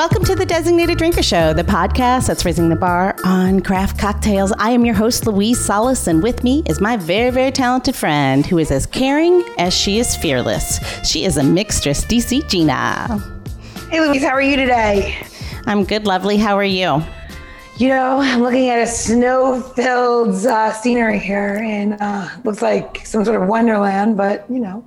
Welcome to the Designated Drinker Show, the podcast that's raising the bar on craft cocktails. I am your host, Louise Solis, and with me is my very, very talented friend who is as caring as she is fearless. She is a mixtress, DC Gina. Hey, Louise, how are you today? I'm good, lovely. How are you? You know, I'm looking at a snow-filled uh, scenery here, and uh, looks like some sort of wonderland. But you know,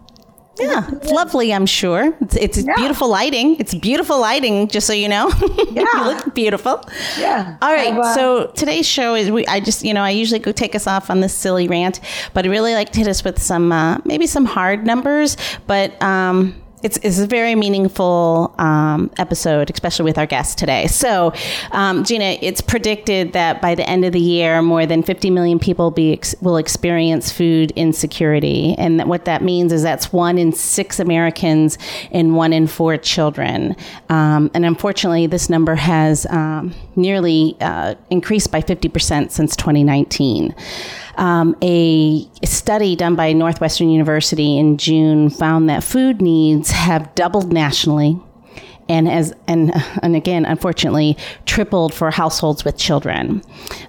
yeah, it's lovely, I'm sure. It's, it's yeah. beautiful lighting. It's beautiful lighting, just so you know. Yeah. you look beautiful. Yeah. All right. Uh, so today's show is we I just, you know, I usually go take us off on this silly rant, but I really like to hit us with some uh, maybe some hard numbers, but um it's, it's a very meaningful um, episode, especially with our guest today. So, um, Gina, it's predicted that by the end of the year, more than 50 million people be ex- will experience food insecurity. And that what that means is that's one in six Americans and one in four children. Um, and unfortunately, this number has um, nearly uh, increased by 50% since 2019. Um, a study done by Northwestern University in June found that food needs have doubled nationally and as and and again, unfortunately, tripled for households with children.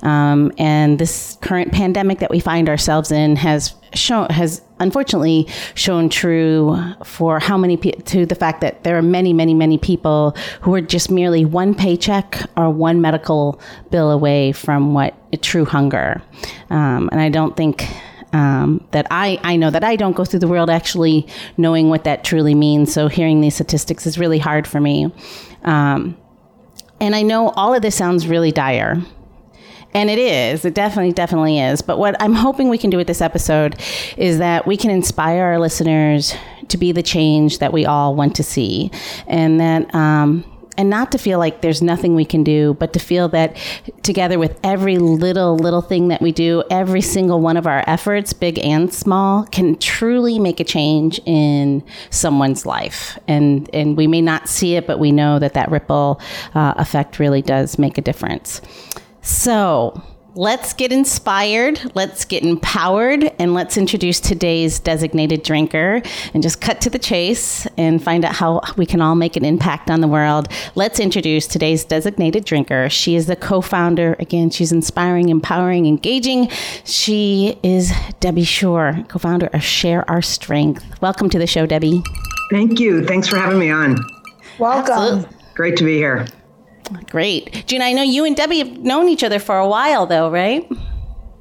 Um, and this current pandemic that we find ourselves in has shown has unfortunately shown true for how many pe- to the fact that there are many many many people who are just merely one paycheck or one medical bill away from what true hunger um, and i don't think um, that I, I know that I don't go through the world actually knowing what that truly means. So hearing these statistics is really hard for me. Um, and I know all of this sounds really dire. And it is. It definitely, definitely is. But what I'm hoping we can do with this episode is that we can inspire our listeners to be the change that we all want to see. And that, um, and not to feel like there's nothing we can do, but to feel that together with every little, little thing that we do, every single one of our efforts, big and small, can truly make a change in someone's life. And, and we may not see it, but we know that that ripple uh, effect really does make a difference. So, Let's get inspired, let's get empowered, and let's introduce today's designated drinker and just cut to the chase and find out how we can all make an impact on the world. Let's introduce today's designated drinker. She is the co founder, again, she's inspiring, empowering, engaging. She is Debbie Shore, co founder of Share Our Strength. Welcome to the show, Debbie. Thank you. Thanks for having me on. Welcome. Absolutely. Great to be here. Great. Gina, I know you and Debbie have known each other for a while, though, right?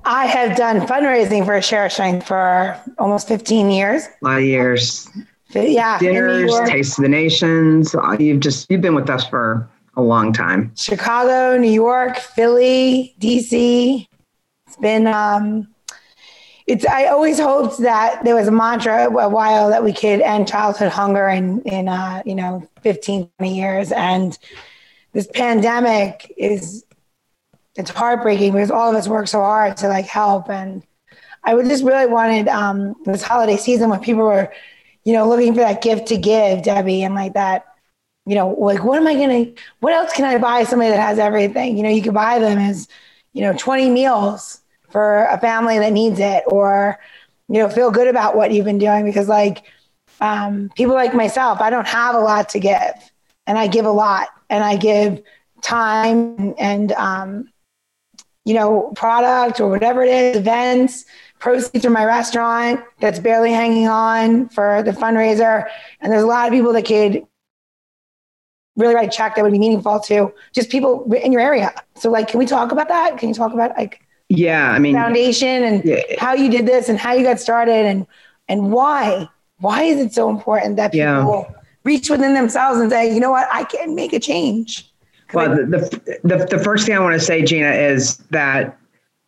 I have done fundraising for Share Shine for almost 15 years. A lot of years. Yeah. Dinners, Taste of the Nations. Uh, you've just, you've been with us for a long time. Chicago, New York, Philly, DC. It's been, um, it's, I always hoped that there was a mantra a while that we could end childhood hunger in, in, uh, you know, 15, 20 years. And, this pandemic is it's heartbreaking because all of us work so hard to like help. And i would just really wanted um, this holiday season when people were you know looking for that gift to give debbie and like that you know like what am i gonna what else can i buy somebody that has everything? You know you could buy them as you know 20 meals for a family that needs it or you know feel good about what you've been doing because like um, people like myself i don't have a lot to give and i give a lot and I give time and, um, you know, product or whatever it is, events, proceeds from my restaurant that's barely hanging on for the fundraiser. And there's a lot of people that could really write a check that would be meaningful to just people in your area. So like, can we talk about that? Can you talk about like, yeah, I mean, foundation and yeah. how you did this and how you got started and, and why, why is it so important that people yeah reach within themselves and say, you know what, I can make a change. Well, the, the, the, first thing I want to say, Gina, is that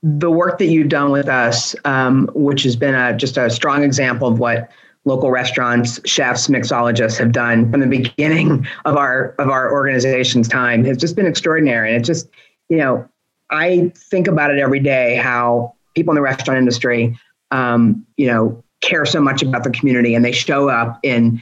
the work that you've done with us, um, which has been a, just a strong example of what local restaurants, chefs, mixologists have done from the beginning of our of our organization's time, has just been extraordinary. And it just, you know, I think about it every day how people in the restaurant industry, um, you know, care so much about the community and they show up in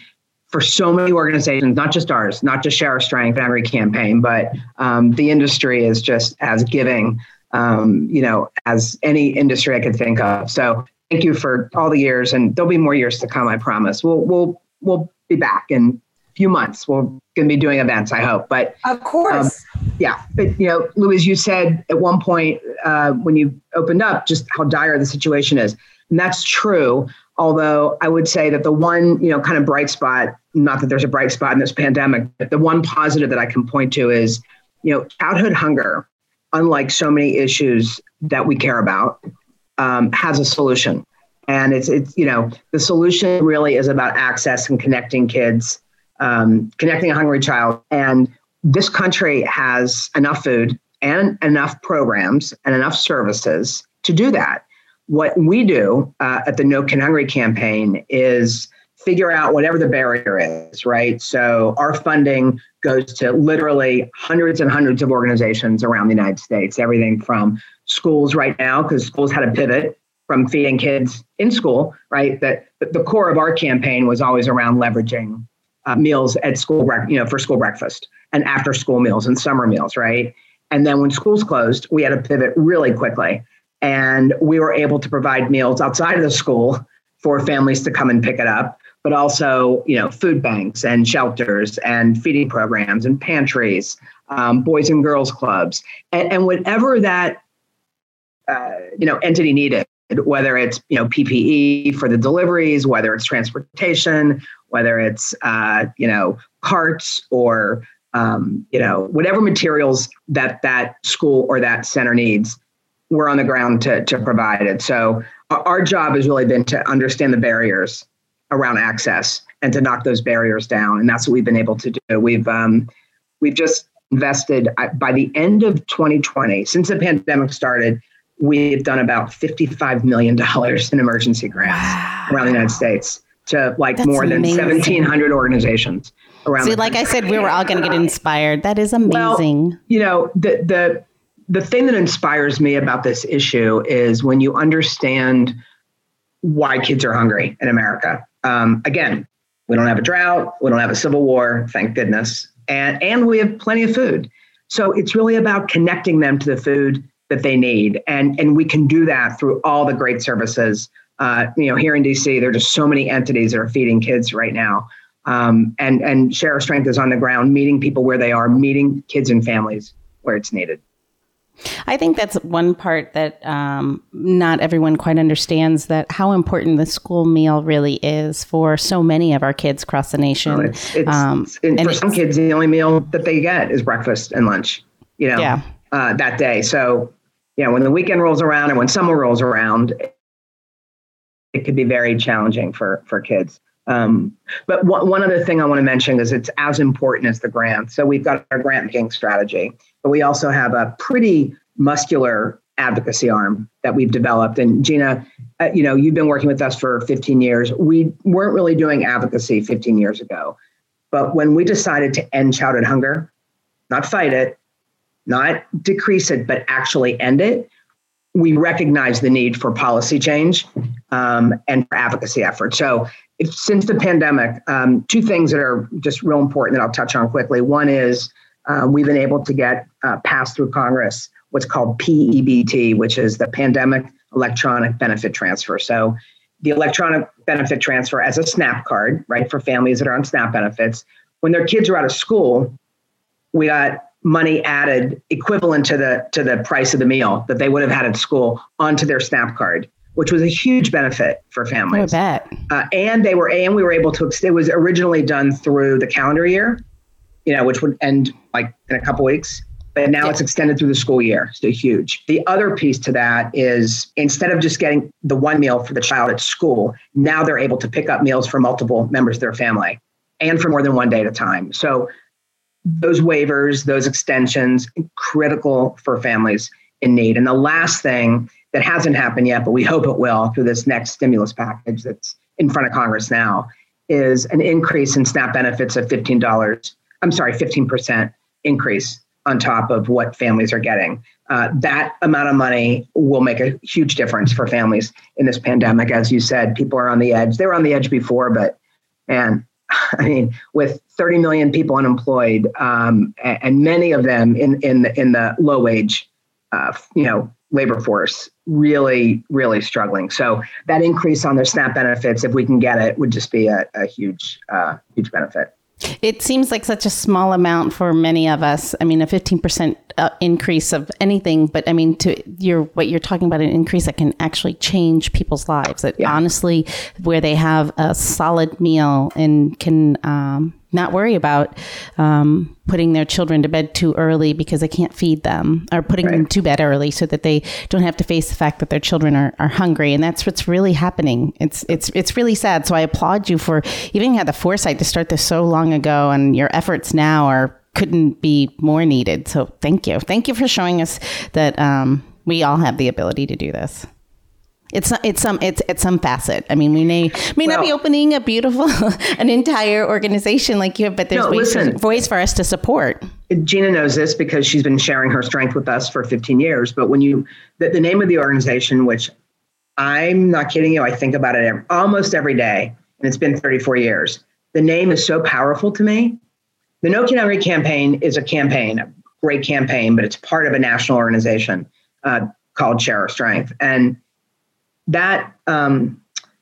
for so many organizations, not just ours, not just Share Our Strength and every campaign, but um, the industry is just as giving, um, you know, as any industry I could think of. So thank you for all the years, and there'll be more years to come. I promise. We'll we'll we'll be back in a few months. We're going to be doing events, I hope. But of course, um, yeah. But you know, Louise, you said at one point uh, when you opened up just how dire the situation is, and that's true. Although I would say that the one, you know, kind of bright spot, not that there's a bright spot in this pandemic, but the one positive that I can point to is, you know, childhood hunger, unlike so many issues that we care about, um, has a solution. And it's, it's, you know, the solution really is about access and connecting kids, um, connecting a hungry child. And this country has enough food and enough programs and enough services to do that. What we do uh, at the No Kid Hungry campaign is figure out whatever the barrier is, right? So our funding goes to literally hundreds and hundreds of organizations around the United States, everything from schools right now, because schools had to pivot from feeding kids in school, right? That the core of our campaign was always around leveraging uh, meals at school, you know, for school breakfast and after school meals and summer meals, right? And then when schools closed, we had to pivot really quickly and we were able to provide meals outside of the school for families to come and pick it up but also you know food banks and shelters and feeding programs and pantries um, boys and girls clubs and, and whatever that uh, you know entity needed whether it's you know ppe for the deliveries whether it's transportation whether it's uh, you know carts or um, you know whatever materials that that school or that center needs we're on the ground to, to provide it. So our job has really been to understand the barriers around access and to knock those barriers down. And that's what we've been able to do. We've um, we've just invested by the end of 2020, since the pandemic started, we've done about $55 million in emergency grants wow. around the United States to like That's more than 1,700 organizations around. See, like I said, we were all going to get inspired. That is amazing. Well, you know, the the the thing that inspires me about this issue is when you understand why kids are hungry in America. Um, again, we don't have a drought, we don't have a civil war, thank goodness, and and we have plenty of food. So it's really about connecting them to the food that they need, and and we can do that through all the great services. Uh, you know, here in DC, there are just so many entities that are feeding kids right now. Um, and and Share Strength is on the ground, meeting people where they are, meeting kids and families where it's needed. I think that's one part that um, not everyone quite understands that how important the school meal really is for so many of our kids across the nation. Well, it's, it's, um, and for some kids, the only meal that they get is breakfast and lunch. You know, yeah. uh, that day. So, yeah, when the weekend rolls around and when summer rolls around, it could be very challenging for for kids. Um, but one, one other thing I want to mention is it's as important as the grant. So we've got our grant making strategy, but we also have a pretty muscular advocacy arm that we've developed. And Gina, uh, you know, you've been working with us for 15 years. We weren't really doing advocacy 15 years ago. But when we decided to end childhood hunger, not fight it, not decrease it, but actually end it, we recognize the need for policy change um, and for advocacy efforts. So if, since the pandemic, um, two things that are just real important that I'll touch on quickly. One is um, we've been able to get uh, passed through Congress what's called PEBT, which is the Pandemic Electronic Benefit Transfer. So the electronic benefit transfer as a SNAP card, right, for families that are on SNAP benefits. When their kids are out of school, we got money added equivalent to the to the price of the meal that they would have had at school onto their SNAP card which was a huge benefit for families. I bet. Uh, and they were, and we were able to. It was originally done through the calendar year, you know, which would end like in a couple weeks. But now yeah. it's extended through the school year. So huge. The other piece to that is instead of just getting the one meal for the child at school, now they're able to pick up meals for multiple members of their family and for more than one day at a time. So those waivers, those extensions, critical for families in need. And the last thing that hasn't happened yet, but we hope it will through this next stimulus package that's in front of Congress now, is an increase in SNAP benefits of $15. I'm sorry, 15% increase on top of what families are getting. Uh, that amount of money will make a huge difference for families in this pandemic. As you said, people are on the edge. They were on the edge before, but man, I mean, with 30 million people unemployed, um, and many of them in in the, in the low wage, uh, you know, labor force really, really struggling. So that increase on their SNAP benefits, if we can get it, would just be a, a huge, uh, huge benefit. It seems like such a small amount for many of us. I mean, a 15% uh, increase of anything, but I mean, to your what you're talking about, an increase that can actually change people's lives. That yeah. honestly, where they have a solid meal and can um, not worry about um, putting their children to bed too early because they can't feed them or putting right. them to bed early so that they don't have to face the fact that their children are, are hungry. And that's what's really happening. It's it's it's really sad. So i applaud you for even had the foresight to start this so long ago and your efforts now are couldn't be more needed. So thank you. Thank you for showing us that um, we all have the ability to do this it's it's some it's it's some facet. I mean, we may may well, not be opening a beautiful an entire organization like you, have, but there's no, ways, listen, for, ways for us to support. Gina knows this because she's been sharing her strength with us for 15 years. But when you the, the name of the organization, which I'm not kidding you, I think about it every, almost every day, and it's been 34 years. The name is so powerful to me. The No Hungry campaign is a campaign, a great campaign, but it's part of a national organization uh, called Share Our Strength, and that um,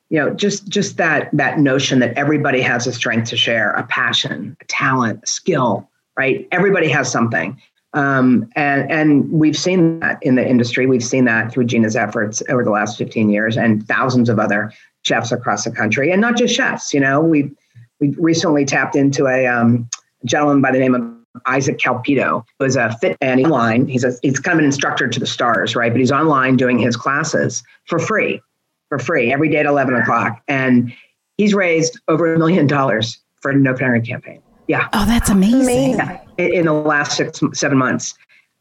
you know just just that that notion that everybody has a strength to share a passion a talent a skill right? Everybody has something. Um, and and we've seen that in the industry. We've seen that through gina's efforts over the last 15 years and thousands of other chefs across the country. And not just chefs you know we we recently tapped into a um, gentleman by the name of Isaac Calpito was a fit man online. He's a he's kind of an instructor to the stars, right? But he's online doing his classes for free, for free every day at eleven o'clock, and he's raised over a million dollars for the No Kid campaign. Yeah. Oh, that's amazing. Yeah, in the last six seven months.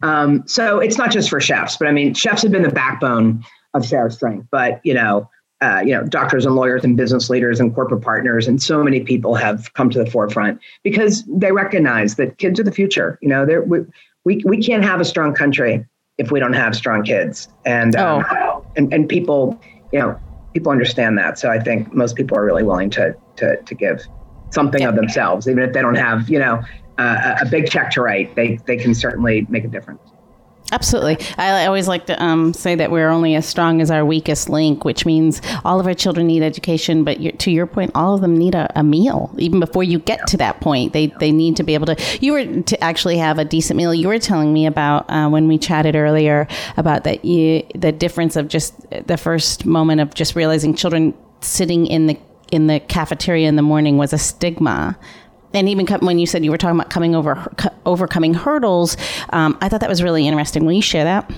Um, so it's not just for chefs, but I mean, chefs have been the backbone of Share Strength. But you know, uh, you know, doctors and lawyers and business leaders and corporate partners, and so many people have come to the forefront because they recognize that kids are the future. You know, we, we we can't have a strong country if we don't have strong kids, and um, oh. and and people, you know, people understand that. So I think most people are really willing to to to give something of themselves, even if they don't have, you know, uh, a big check to write. They they can certainly make a difference. Absolutely. I always like to um, say that we're only as strong as our weakest link, which means all of our children need education, but to your point, all of them need a, a, meal. Even before you get to that point, they, they need to be able to. You were to actually have a decent meal. You were telling me about uh, when we chatted earlier about that you, the difference of just the first moment of just realizing children sitting in the in the cafeteria in the morning was a stigma and even when you said you were talking about coming over overcoming hurdles, um, I thought that was really interesting. Will you share that?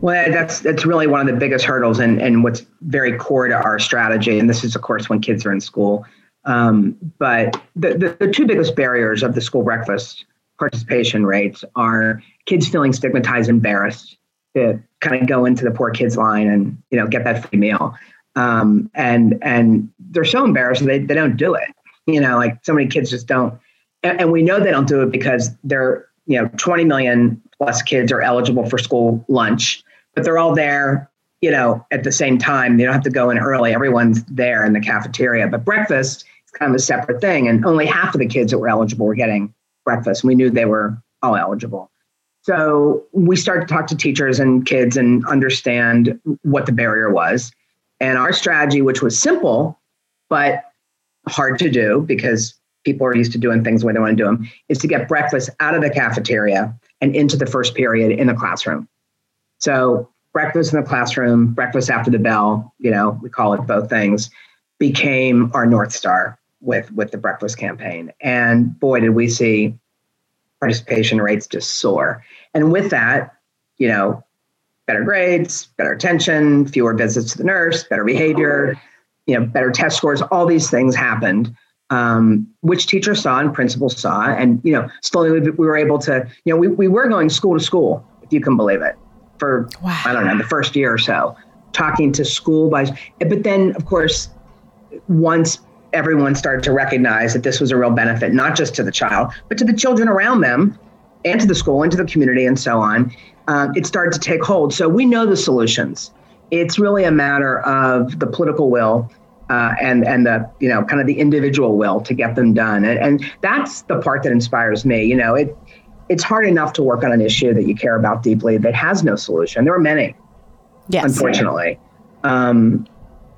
Well, that's that's really one of the biggest hurdles, and and what's very core to our strategy. And this is, of course, when kids are in school. Um, but the, the, the two biggest barriers of the school breakfast participation rates are kids feeling stigmatized, embarrassed to kind of go into the poor kids line and you know get that free meal. Um, and and they're so embarrassed they, they don't do it you know, like so many kids just don't. And, and we know they don't do it because they're, you know, 20 million plus kids are eligible for school lunch, but they're all there, you know, at the same time. They don't have to go in early. Everyone's there in the cafeteria. But breakfast is kind of a separate thing. And only half of the kids that were eligible were getting breakfast. We knew they were all eligible. So we started to talk to teachers and kids and understand what the barrier was. And our strategy, which was simple, but hard to do because people are used to doing things the way they want to do them, is to get breakfast out of the cafeteria and into the first period in the classroom. So breakfast in the classroom, breakfast after the bell, you know, we call it both things, became our North Star with with the breakfast campaign. And boy, did we see participation rates just soar. And with that, you know, better grades, better attention, fewer visits to the nurse, better behavior, you know, better test scores, all these things happened, um, which teachers saw and principals saw. And, you know, slowly we, we were able to, you know, we, we were going school to school, if you can believe it, for, wow. I don't know, the first year or so, talking to school by, but then, of course, once everyone started to recognize that this was a real benefit, not just to the child, but to the children around them and to the school and to the community and so on, uh, it started to take hold. So we know the solutions. It's really a matter of the political will uh, and and the you know kind of the individual will to get them done. And, and that's the part that inspires me you know it it's hard enough to work on an issue that you care about deeply that has no solution. There are many yes, unfortunately. Um,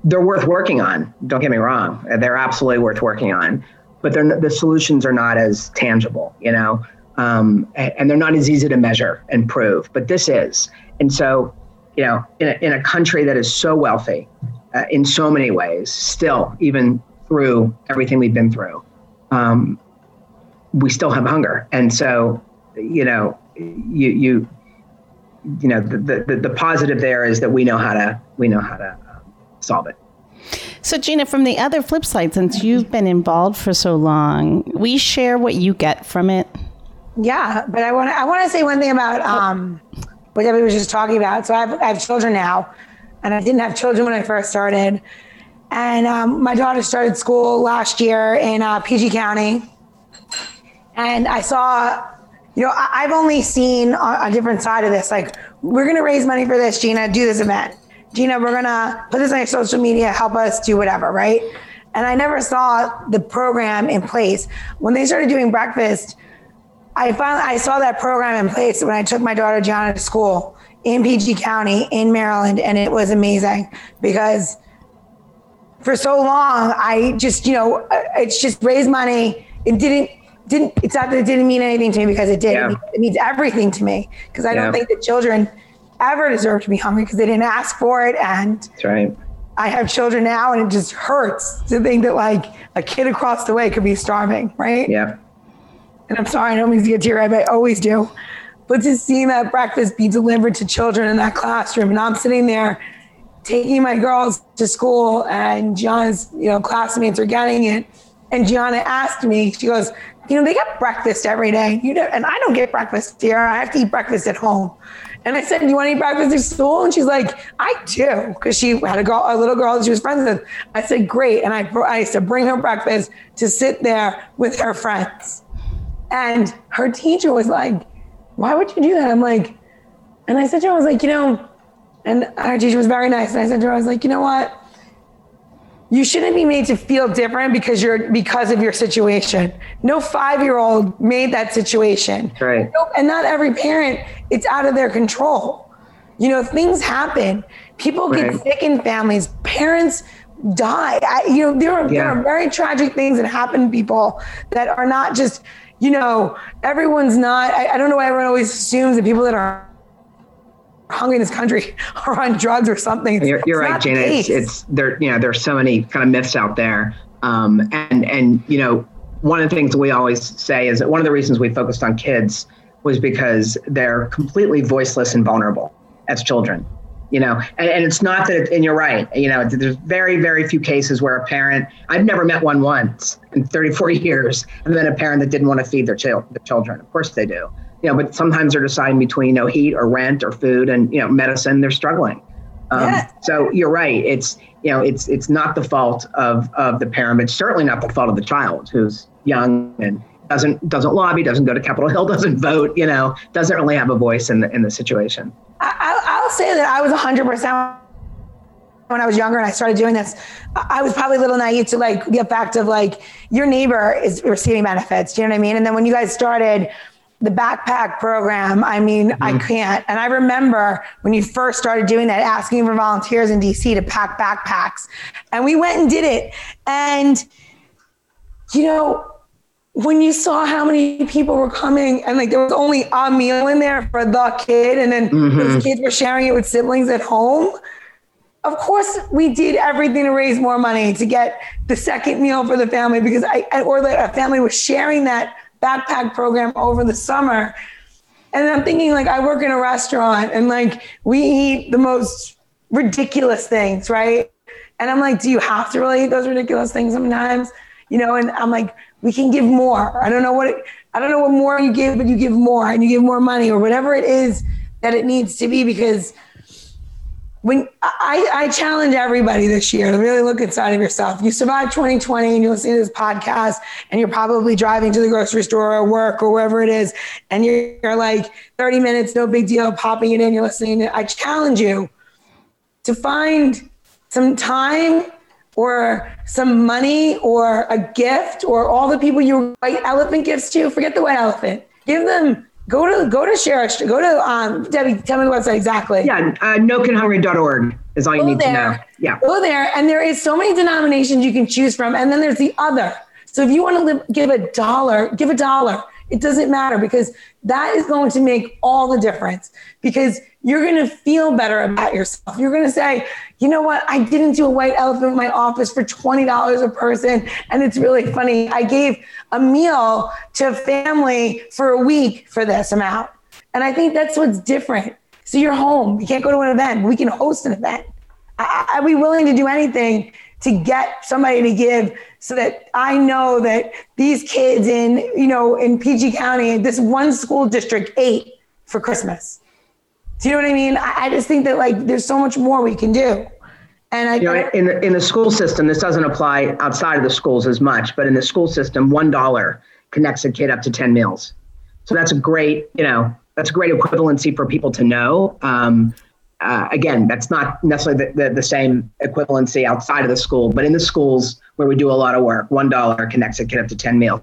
they're worth working on don't get me wrong. They're absolutely worth working on but they're the solutions are not as tangible, you know, um, and, and, they're not as easy to measure and prove. But this is, and so, you know, in a, in a country that is so wealthy uh, in so many ways, still even through everything we've been through, um, we still have hunger, and so, you know, you you you know the, the the positive there is that we know how to we know how to um, solve it. So, Gina, from the other flip side, since you've been involved for so long, we share what you get from it. Yeah, but I want to I want to say one thing about um, what Debbie was just talking about. So I have, I have children now, and I didn't have children when I first started. And um, my daughter started school last year in uh, PG County, and I saw, you know, I, have only seen a, a different side of this. Like, we're going to raise money for this, Gina. Do this event. Gina, we're gonna put this on your social media, help us do whatever, right? And I never saw the program in place. When they started doing breakfast, I finally I saw that program in place when I took my daughter Gianna to school in PG County in Maryland, and it was amazing because for so long I just you know uh, it's just raised money. It didn't didn't it's not that it didn't mean anything to me because it did. Yeah. It, means, everything to me because I yeah. don't think that children ever deserve to be hungry because they didn't ask for it. And that's right. I have children now, and it just hurts to think that like a kid across the way could be starving, right? Yeah. And I'm sorry, I don't mean to get teary eyed, but I always do. But to see that breakfast be delivered to children in that classroom, and I'm sitting there taking my girls to school, and Gianna's, you know, classmates are getting it. And Gianna asked me, she goes, you know, they get breakfast every day. You know, and I don't get breakfast here. I have to eat breakfast at home. And I said, "Do you want to eat breakfast at school?" And she's like, "I do," because she had a girl, a little girl that she was friends with. I said, "Great," and I, I used to bring her breakfast to sit there with her friends. And her teacher was like, "Why would you do that?" I'm like, and I said to her, "I was like, you know," and our teacher was very nice. And I said to her, "I was like, you know what?" you shouldn't be made to feel different because you're because of your situation. No five year old made that situation. Right. And not every parent, it's out of their control. You know, things happen. People get right. sick in families. Parents die. I, you know, there are, yeah. there are very tragic things that happen to people that are not just, you know, everyone's not. I, I don't know why everyone always assumes that people that are hungry in this country are on drugs or something. You're, you're right, Gina. It's, it's, there. You know, there's so many kind of myths out there, um, and and you know, one of the things we always say is that one of the reasons we focused on kids was because they're completely voiceless and vulnerable as children. You know, and, and it's not that, and you're right. You know, there's very, very few cases where a parent. I've never met one once in 34 years, and then a parent that didn't want to feed their, child, their children. Of course they do you know, but sometimes they're deciding between, you know, heat or rent or food and, you know, medicine, they're struggling. Um, yeah. So you're right. It's, you know, it's, it's not the fault of, of the parent. It's certainly not the fault of the child who's young and doesn't, doesn't lobby, doesn't go to Capitol Hill, doesn't vote, you know, doesn't really have a voice in the, in the situation. I, say that I was hundred percent when I was younger and I started doing this, I was probably a little naive to like the fact of like your neighbor is receiving benefits. Do you know what I mean? And then when you guys started the backpack program, I mean, mm-hmm. I can't. And I remember when you first started doing that, asking for volunteers in DC to pack backpacks. And we went and did it. And, you know, when you saw how many people were coming and like there was only a meal in there for the kid, and then mm-hmm. those kids were sharing it with siblings at home. Of course, we did everything to raise more money to get the second meal for the family because I, or that a family was sharing that backpack program over the summer. And I'm thinking, like, I work in a restaurant and like we eat the most ridiculous things, right? And I'm like, do you have to really eat those ridiculous things sometimes? You know, and I'm like, we can give more. I don't know what it, I don't know what more you give, but you give more and you give more money or whatever it is that it needs to be because when I, I challenge everybody this year to really look inside of yourself. You survived 2020 and you're listening to this podcast and you're probably driving to the grocery store or work or wherever it is. And you're, you're like 30 minutes, no big deal, popping it in, you're listening. I challenge you to find some time or some money or a gift or all the people you write elephant gifts to. Forget the white elephant. Give them Go to go to share. Go to um, Debbie. Tell me the website exactly. Yeah, uh, nokidhungry.org is all you go need there. to know. Yeah, go there, and there is so many denominations you can choose from, and then there's the other. So if you want to live, give a dollar, give a dollar. It doesn't matter because that is going to make all the difference because you're going to feel better about yourself. You're going to say, you know what? I didn't do a white elephant in my office for $20 a person. And it's really funny. I gave a meal to a family for a week for this amount. And I think that's what's different. So you're home. You can't go to an event. We can host an event. I, I'd be willing to do anything to get somebody to give so that I know that these kids in, you know, in PG County, this one school district ate for Christmas. Do you know what I mean? I, I just think that like there's so much more we can do. And I, you know, in the, in the school system, this doesn't apply outside of the schools as much, but in the school system, one dollar connects a kid up to ten meals. So that's a great, you know, that's a great equivalency for people to know. Um, uh, again, that's not necessarily the, the, the, same equivalency outside of the school, but in the schools where we do a lot of work, one dollar connects a kid up to ten meals.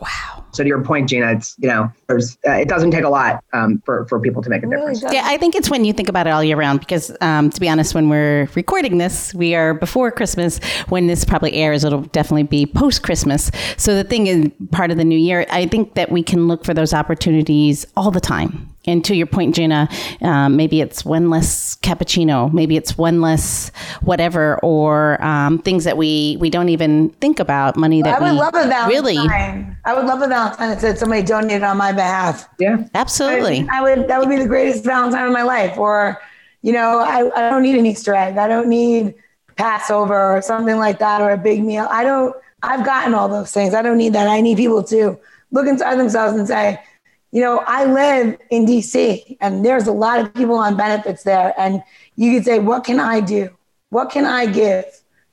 Wow. So to your point, Gina, it's you know, there's uh, it doesn't take a lot um, for for people to make a difference. yeah, I think it's when you think about it all year round. Because um, to be honest, when we're recording this, we are before Christmas. When this probably airs, it'll definitely be post Christmas. So the thing is, part of the new year, I think that we can look for those opportunities all the time and to your point, Gina, um, maybe it's one less cappuccino, maybe it's one less whatever, or um, things that we we don't even think about. Money that I would we love a Valentine. really. I would love a Valentine that said somebody donated on my behalf. Yeah, absolutely. I, I would. That would be the greatest Valentine of my life. Or, you know, I, I don't need an Easter egg. I don't need Passover or something like that, or a big meal. I don't. I've gotten all those things. I don't need that. I need people to look inside themselves and say you know, I live in DC and there's a lot of people on benefits there. And you could say, what can I do? What can I give?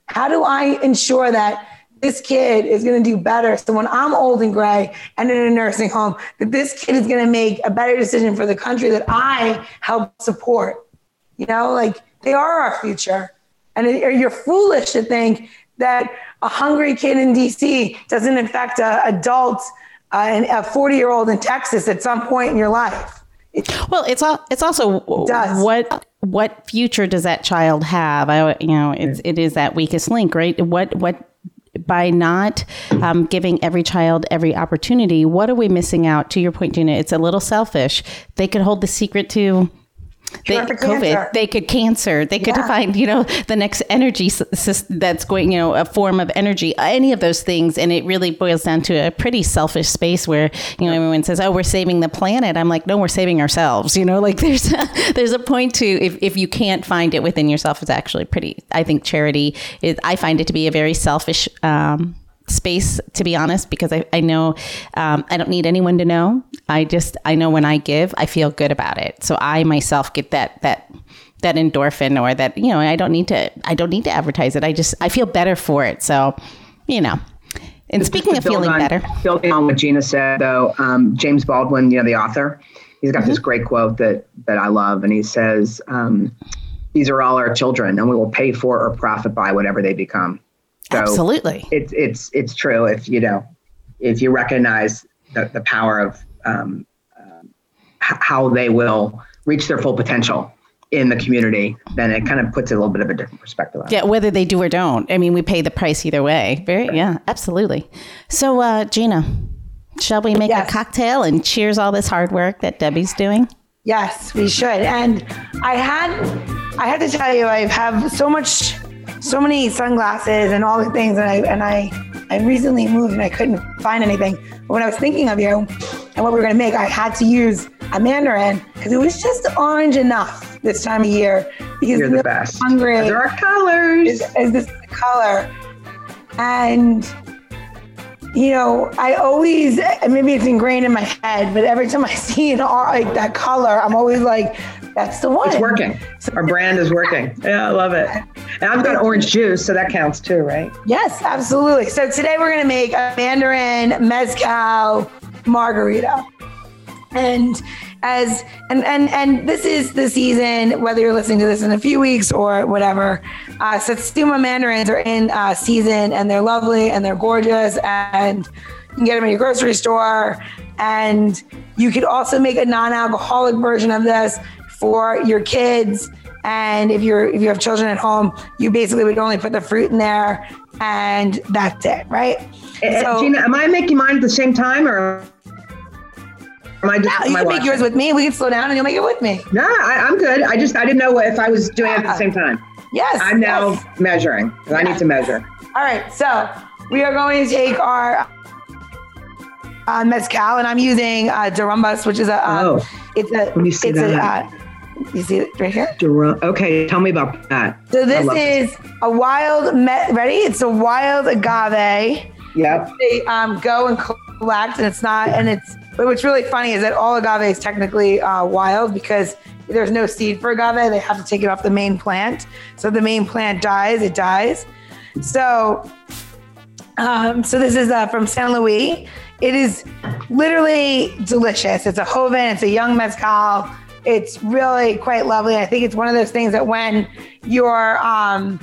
How do I ensure that this kid is going to do better? So when I'm old and gray and in a nursing home, that this kid is going to make a better decision for the country that I help support. You know, like they are our future. And you're foolish to think that a hungry kid in DC doesn't affect an adult a 40 year old in Texas at some point in your life. well, it's all, it's also it what what future does that child have? I you know it's it is that weakest link, right? What what by not um, giving every child every opportunity, what are we missing out? To your point, Gina, it's a little selfish. They could hold the secret to they, COVID, cancer. they could cancer, they could yeah. find, you know, the next energy that's going, you know, a form of energy, any of those things. And it really boils down to a pretty selfish space where, you know, everyone says, oh, we're saving the planet. I'm like, no, we're saving ourselves. You know, like there's a, there's a point to if, if you can't find it within yourself, it's actually pretty, I think charity is, I find it to be a very selfish, um, space to be honest because i, I know um, i don't need anyone to know. I just i know when i give i feel good about it. So i myself get that that that endorphin or that you know i don't need to i don't need to advertise it. I just i feel better for it. So you know. And speaking of feeling on, better. building on what gina said though um, james baldwin you know the author he's got mm-hmm. this great quote that that i love and he says um, these are all our children and we will pay for or profit by whatever they become so Absolutely. It's it's it's true if you know if you recognize the, the power of um, uh, how they will reach their full potential in the community, then it kind of puts a little bit of a different perspective Yeah, whether they do or don't. I mean, we pay the price either way. Very, right. yeah, absolutely. So, uh, Gina, shall we make yes. a cocktail and cheers all this hard work that Debbie's doing? Yes, we should. And I had, I had to tell you, I have so much so many sunglasses and all the things. And I and I I recently moved and I couldn't find anything. But when I was thinking of you and what we were going to make, I had to use a mandarin because it was just orange enough this time of year. Because You're the best. Hungry. There are colors. Is, is this color? And you know, I always maybe it's ingrained in my head, but every time I see an like that color, I'm always like, that's the one. It's working. Our brand is working. Yeah, I love it. And I've got orange juice, so that counts too, right? Yes, absolutely. So today we're going to make a Mandarin Mezcal margarita. And as and and and this is the season whether you're listening to this in a few weeks or whatever uh satsuma mandarins are in uh, season and they're lovely and they're gorgeous and you can get them in your grocery store and you could also make a non-alcoholic version of this for your kids. And if you're if you have children at home, you basically would only put the fruit in there and that's it, right? And, so, Gina, am I making mine at the same time or? Am I just no, you can make yours with me. We can slow down and you'll make it with me. No, I, am good. I just I didn't know if I was doing yeah. it at the same time. Yes. I'm now yes. measuring. Yes. I need to measure. All right. So we are going to take our uh, mezcal, and I'm using uh, Darumbas, which is a um, oh. it's a Let me see it's a uh, you see it right here? Okay, tell me about that. So this is this. a wild. Me- ready? It's a wild agave. Yep. They um, go and collect, and it's not. And it's. But what's really funny is that all agave is technically uh, wild because there's no seed for agave. They have to take it off the main plant. So the main plant dies. It dies. So. Um, so this is uh, from San Luis. It is literally delicious. It's a Joven. It's a young mezcal it's really quite lovely. I think it's one of those things that when you're, um,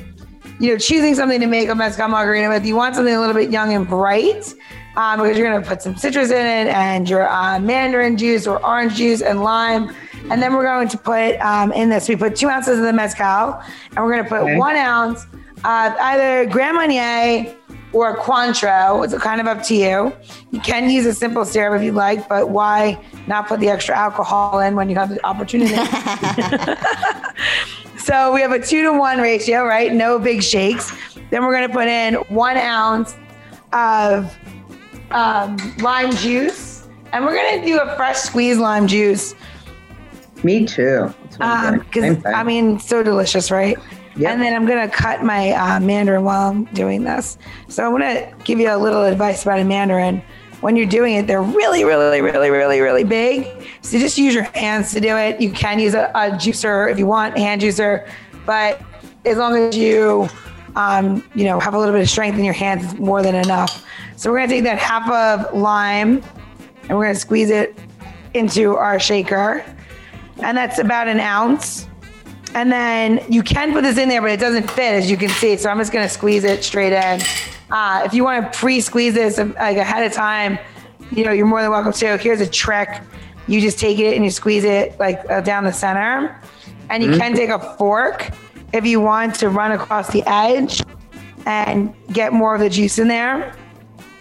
you know, choosing something to make a mezcal margarita with, you want something a little bit young and bright. Um, because you're going to put some citrus in it and your uh, mandarin juice or orange juice and lime. And then we're going to put um, in this, we put two ounces of the mezcal and we're going to put okay. one ounce of either Grand Marnier or Cointreau. It's kind of up to you. You can use a simple syrup if you like, but why not put the extra alcohol in when you have the opportunity? so we have a two to one ratio, right? No big shakes. Then we're going to put in one ounce of um, lime juice, and we're going to do a fresh squeezed lime juice. Me too. Because um, I mean, so delicious, right? Yep. And then I'm going to cut my uh, mandarin while I'm doing this. So I'm to give you a little advice about a mandarin. When you're doing it, they're really, really, really, really, really big. So just use your hands to do it. You can use a, a juicer if you want, hand juicer. But as long as you, um, you know, have a little bit of strength in your hands, it's more than enough. So we're going to take that half of lime and we're going to squeeze it into our shaker. And that's about an ounce. And then you can put this in there, but it doesn't fit as you can see. So I'm just gonna squeeze it straight in. Uh, if you wanna pre-squeeze this like ahead of time, you know, you're more than welcome to. Here's a trick. You just take it and you squeeze it like uh, down the center. And you mm-hmm. can take a fork if you want to run across the edge and get more of the juice in there.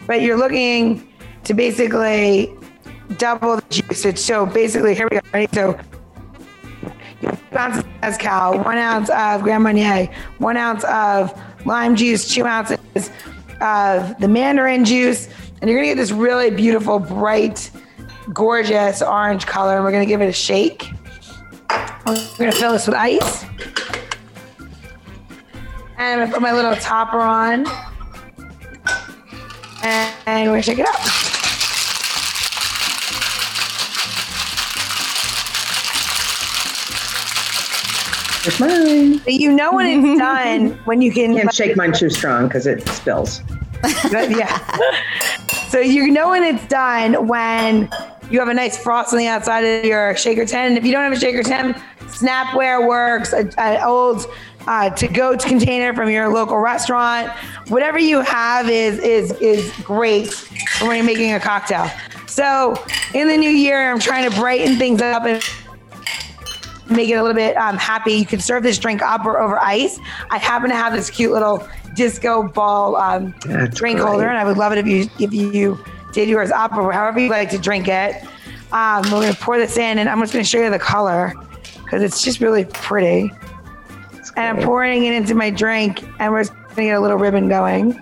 But you're looking to basically double the juice. So basically, here we go. So two ounces of mezcal, one ounce of Grand Marnier, one ounce of lime juice, two ounces of the mandarin juice, and you're gonna get this really beautiful, bright, gorgeous orange color. And we're gonna give it a shake. We're gonna fill this with ice. And I'm gonna put my little topper on. And we're gonna shake it up. It's mine. You know when it's done when you can. Can't shake mine too strong because it spills. yeah. So you know when it's done when you have a nice frost on the outside of your shaker tin. And if you don't have a shaker tin, Snapware works. An old uh, to-go container from your local restaurant, whatever you have is is is great when you're making a cocktail. So in the new year, I'm trying to brighten things up and make it a little bit um, happy. You can serve this drink up or over ice. I happen to have this cute little disco ball um, drink great. holder, and I would love it if you if you did yours up or however you like to drink it. Um, we're gonna pour this in, and I'm just gonna show you the color because it's just really pretty. And I'm pouring it into my drink, and we're just gonna get a little ribbon going.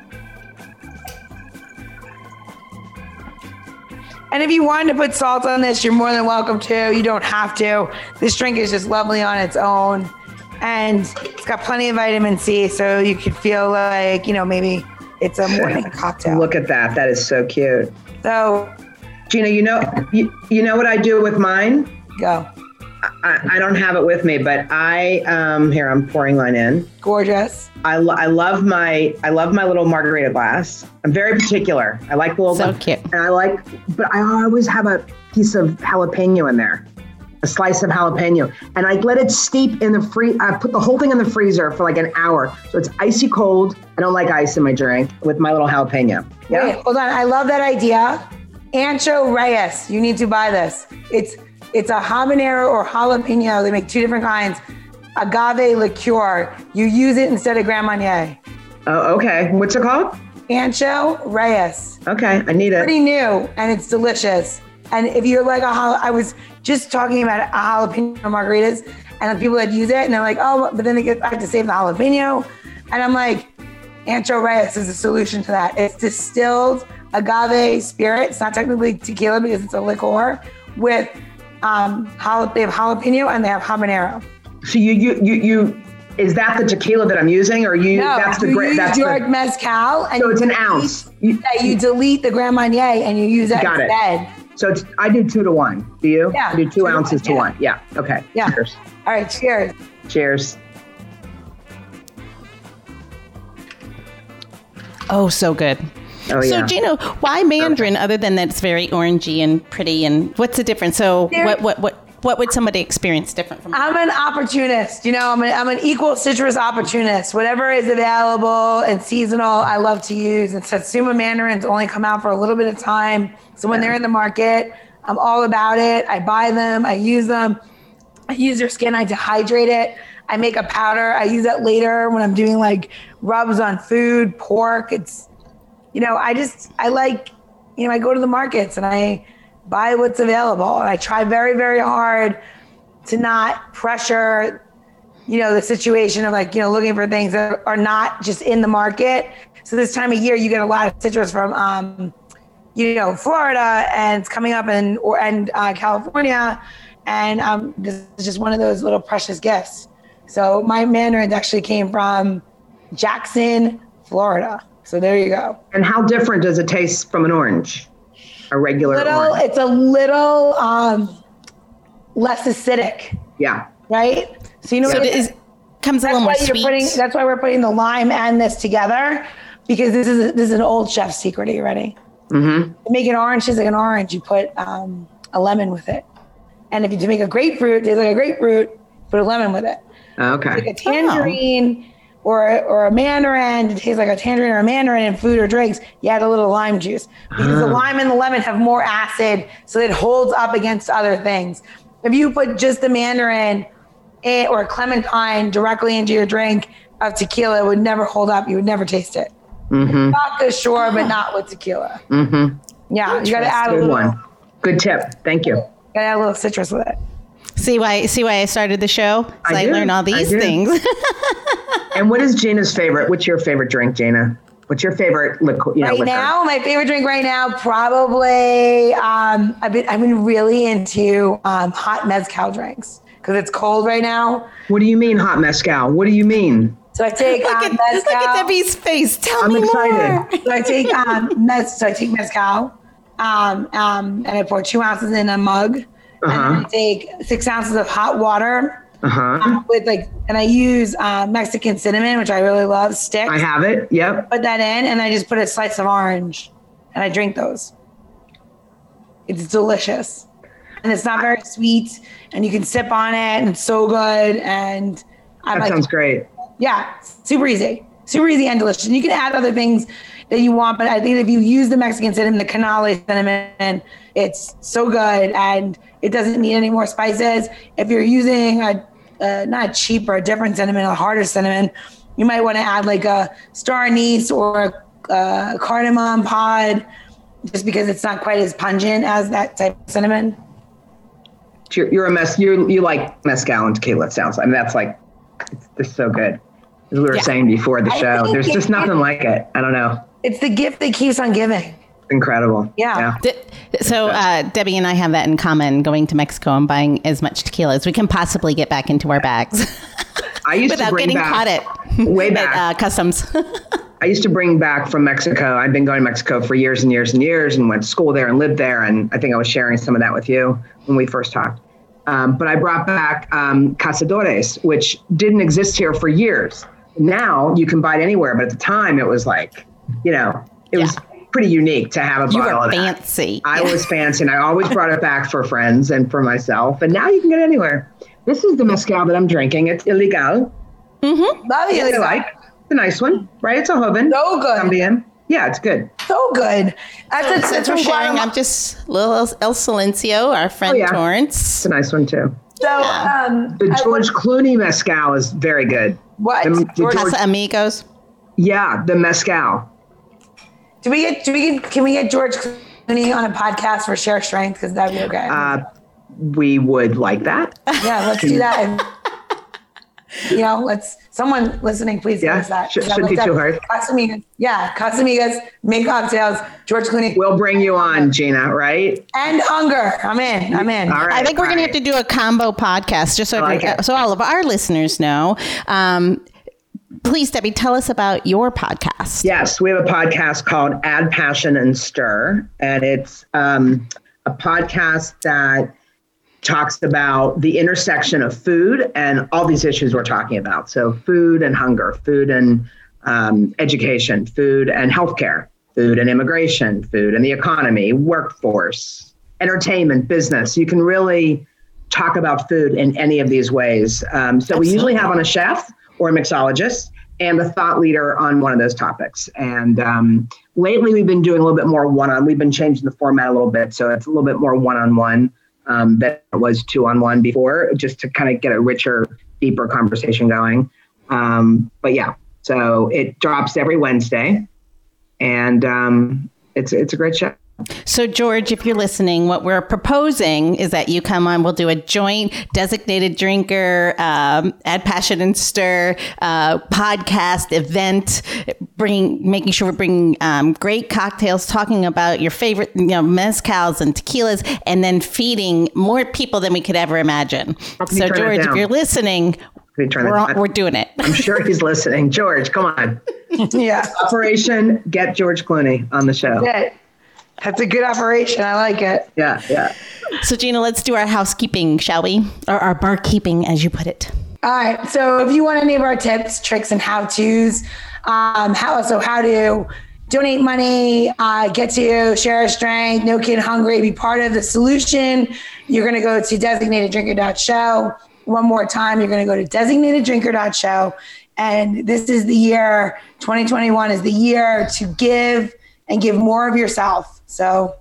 And if you wanted to put salt on this, you're more than welcome to. You don't have to. This drink is just lovely on its own. And it's got plenty of vitamin C, so you could feel like, you know, maybe it's a morning cocktail. Look at that. That is so cute. So, Gina, you know, you, you know what I do with mine? Go. I, I don't have it with me, but I um here I'm pouring mine in. Gorgeous. I, lo- I love my I love my little margarita glass. I'm very particular. I like the little so cute, and I like, but I always have a piece of jalapeno in there, a slice of jalapeno, and I let it steep in the free. I put the whole thing in the freezer for like an hour, so it's icy cold. I don't like ice in my drink with my little jalapeno. Yeah. Wait, hold on. I love that idea. Ancho Reyes, you need to buy this. It's it's a habanero or jalapeno. They make two different kinds. Agave liqueur. You use it instead of Grand Marnier. Oh, okay. What's it called? Ancho Reyes. Okay, I need it. Pretty new and it's delicious. And if you're like a jal- I was just talking about jalapeno margaritas and people that use it and they're like, oh, but then they get, I have to save the jalapeno. And I'm like, Ancho Reyes is a solution to that. It's distilled agave spirit. It's not technically tequila because it's a liqueur with um, jal- they have jalapeno and they have habanero. So you you you you is that the tequila that I'm using, or you? No, that's the you great. use That's your the, mezcal and so it's an delete- ounce. You, Yeah, you delete the Grand Marnier and you use that Got it. so it's, I do two to one. Do you? Yeah, I do two, two to ounces one, to yeah. one. Yeah. Okay. Yeah. Cheers. All right, cheers. Cheers. Oh, so good. Oh so, yeah. Gina, why Mandarin other than that it's very orangey and pretty? And what's the difference? So, There- what, what, what, what would somebody experience different from? I'm an opportunist. You know, I'm an, I'm an equal citrus opportunist. Whatever is available and seasonal, I love to use. And Satsuma mandarins only come out for a little bit of time. So when they're in the market, I'm all about it. I buy them, I use them. I use their skin, I dehydrate it. I make a powder. I use that later when I'm doing like rubs on food, pork. It's, you know, I just, I like, you know, I go to the markets and I buy what's available. And I try very, very hard to not pressure, you know, the situation of like, you know, looking for things that are not just in the market. So this time of year, you get a lot of citrus from, um, you know, Florida and it's coming up in, or, and uh, California. And um, this is just one of those little precious gifts. So my mandarins actually came from Jackson, Florida. So there you go. and how different does it taste from an orange? A regular Little, orange. it's a little um, less acidic, Yeah. right? So you know so what it is, comes a that's little more why sweet. putting. That's why we're putting the lime and this together because this is this is an old chef's secret. Are you ready? Mm-hmm. To make an orange taste like an orange, you put um, a lemon with it, and if you to make a grapefruit taste like a grapefruit, put a lemon with it. Like Okay. a tangerine or or a mandarin it tastes like a tangerine or a mandarin in food or drinks. You add a little lime juice because the lime and the lemon have more acid, so it holds up against other things. If you put just the mandarin eh, or clementine directly into your drink of tequila, it would never hold up. You would never taste it. Mm-hmm. Vodka, sure, but not with tequila. Mm-hmm. Yeah, you got to add a Good little. one. Good tip. Thank you. Got to add a little citrus with it. see why? See why I started the show? So I I, learned all these things. And what is Gina's favorite? What's your favorite drink, Jana? What's your favorite liquid? You know, right liquor? now, my favorite drink right now, probably um, I've been I've been really into um, hot mezcal drinks because it's cold right now. What do you mean hot mezcal? What do you mean? So I take look, um, at, mezcal. look at Debbie's face. Tell me. I'm me excited. more. So I take um, mez- so I take mezcal, um, um, and I pour two ounces in a mug, and Uh-huh. then I take six ounces of hot water Uh huh. with like, and I use uh, Mexican cinnamon, which I really love, sticks. I have it. Yep. put that in, and I just put a slice of orange, and I drink those. It's delicious, and it's not very sweet, and you can sip on it, and it's so good. And I That like, sounds great. yeah, super easy, super easy and delicious. And you can add other things that you want, but I think if you use the Mexican cinnamon, the canela cinnamon, it's so good, and it doesn't need any more spices. If you're using a, a not cheap or a different cinnamon, a harder cinnamon, you might want to add like a star anise or a, a cardamom pod, just because it's not quite as pungent as that type of cinnamon. You're, you're a mess. You you like mezcal and tequila. It sounds. I mean, that's like it's just so good. As we were Yeah. saying before the show, there's just nothing like it. I don't know. It's the gift that keeps on giving. Incredible. Yeah. D- So uh, Debbie and I have that in common: going to Mexico and buying as much tequila as we can possibly get back into our bags I used to without bring getting back caught at way at, back. uh, customs. I used to bring back from Mexico. I've been going to Mexico for years and years and years and went to school there and lived there. And I think I was sharing some of that with you when we first talked. Um, but I brought back um, Cazadores, which didn't exist here for years. Now you can buy it anywhere. But at the time, it was like, you know, it was pretty unique to have a you bottle were of that. fancy. I was fancy and I always brought it back for friends and for myself. And now you can get it anywhere. This is the mezcal that I'm drinking. It's Ilegal. Love you. I Lisa. like. It's a nice one, right? It's a Joven. So good. También. Yeah, it's good. So good. That's a, Since that's we're from sharing, I'm just little El, El Silencio, our friend Oh, yeah. Torrance. It's a nice one too. So, um, The I- George Clooney mezcal is very good. what? the- the George- George- Casa Amigos. Yeah, the mezcal. Do we get? Do we get? Can we get George Clooney on a podcast for Share Strength? Because that'd be okay. Uh, we would like that. yeah, let's do that. And, you know, let's someone listening, please Yeah, give us that. sh- shouldn't be to too hard. Casamigos, yeah, Casamigos, make cocktails. George Clooney We'll bring you on, Gina. Right? and Unger. I'm in. I'm in. All right. I think we're all going to right. have to do a combo podcast just so, I like every- so all of our listeners know. Um, please, Debbie, tell us about your podcast. Yes, we have a podcast called Add Passion and Stir, and it's um, a podcast that talks about the intersection of food and all these issues we're talking about. So, food and hunger, food and um, education, food and healthcare, food and immigration, food and the economy, workforce, entertainment, business. You can really talk about food in any of these ways. Um, so, we usually have on a chef or a mixologist and a thought leader on one of those topics. And um, lately, we've been doing a little bit more one on. We've been changing the format a little bit, so it's a little bit more one on one than it was two on one before, just to kind of get a richer, deeper conversation going. Um, but yeah, so it drops every Wednesday, and um, it's it's a great show. So, George, if you're listening, what we're proposing is that you come on. We'll do a joint designated drinker, um, add passion and stir uh, podcast event, bringing making sure we're bringing um, great cocktails, talking about your favorite, you know, mezcals and tequilas, and then feeding more people than we could ever imagine. How can you So, George, if you're listening, Can we're on, we're doing it. I'm sure he's listening. George, come on. yeah, Operation Get George Clooney on the show. Good. That's a good operation. I like it. Yeah, yeah. So, Gina, let's do our housekeeping, shall we? Or our barkeeping, as you put it. All right. So if you want any of our tips, tricks, and how tos, um, how so how to donate money, uh, get to share a strength, no kid hungry, be part of the solution, you're going to go to designateddrinker.show. One more time, you're going to go to designateddrinker.show. And this is the year, 2021 is the year to give and give more of yourself. So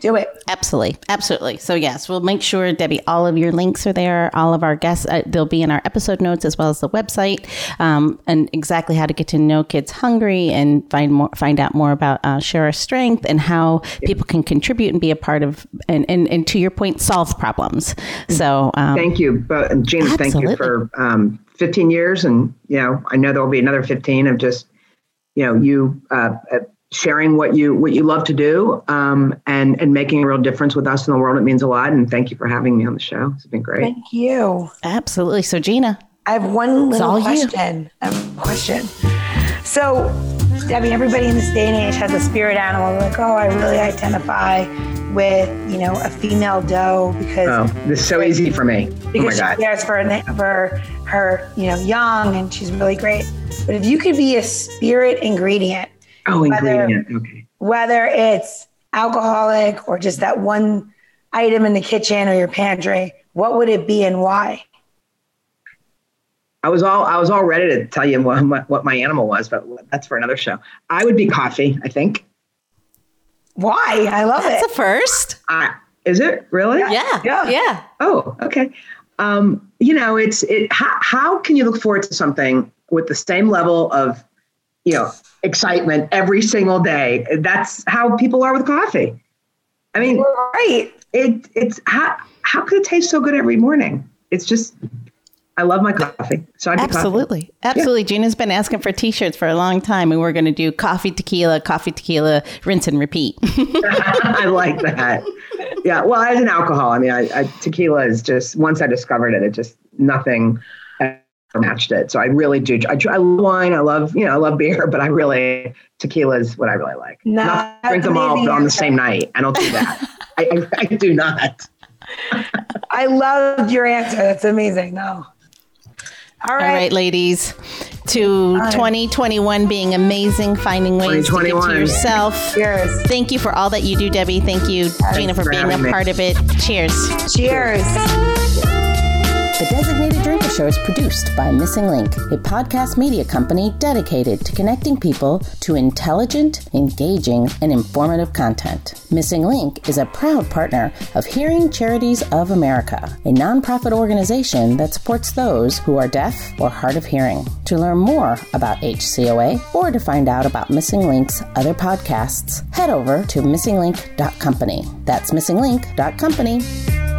do it. Absolutely. Absolutely. So, yes, we'll make sure, Debbie, all of your links are there. All of our guests, uh, they'll be in our episode notes as well as the website, um, and exactly how to get to No Kids Hungry and find more, find out more about uh, Share Our Strength and how people can contribute and be a part of, and, and, and to your point, solve problems. So, um, Thank you, but Gina, thank you for um, 15 years, and you know I know there will be another 15 of just you know you uh, uh, sharing what you what you love to do um, and and making a real difference with us in the world. It means a lot, and thank you for having me on the show. It's been great. Thank you. absolutely. So, Gina, I have one little all question. I have a question. So, Debbie, everybody in this day and age has a spirit animal. Like, oh, I really identify with, you know, a female doe because Oh, this is so easy for me. Oh my because she god. cares for for her, you know, young and she's really great. But if you could be a spirit ingredient, Oh, whether- ingredient. Okay. whether it's alcoholic or just that one item in the kitchen or your pantry, what would it be and why? I was all I was all ready to tell you what, my- what my animal was, but that's for another show. I would be coffee. I think. Why? I love that's it. a first. Uh, is it really? Yeah. Yeah. Yeah. Oh, okay. Um, you know, it's it. How, how can you look forward to something with the same level of, you know, excitement every single day? That's how people are with coffee. I mean, Right. it it's how how could it taste so good every morning? It's just, I love my coffee. So I'd be coffee. Absolutely. Absolutely. Gina's been asking for t shirts for a long time, and we're going to do coffee, tequila, coffee, tequila, rinse and repeat. I like that. Yeah. Well, as an alcohol, I mean, I, I, tequila is just once I discovered it, it just nothing ever matched it. So I really do. I, I love wine. I love you know I love beer, but I really tequila is what I really like. No, not drink them all amazing on the same night. I don't do that. I, I, I do not. I loved your answer. That's amazing. No. All All right. right, ladies. To 2021 being amazing, finding ways to give to yourself. Cheers. Thank you for all that you do, Debbie. Thank you, Gina, for for being a me. part of it. Cheers. Cheers. The Designated Drinker Show is produced by Missing Link, a podcast media company dedicated to connecting people to intelligent, engaging, and informative content. Missing Link is a proud partner of Hearing Charities of America, a nonprofit organization that supports those who are deaf or hard of hearing. To learn more about HCOA or to find out about Missing Link's other podcasts, head over to missinglink.company. That's missinglink.company.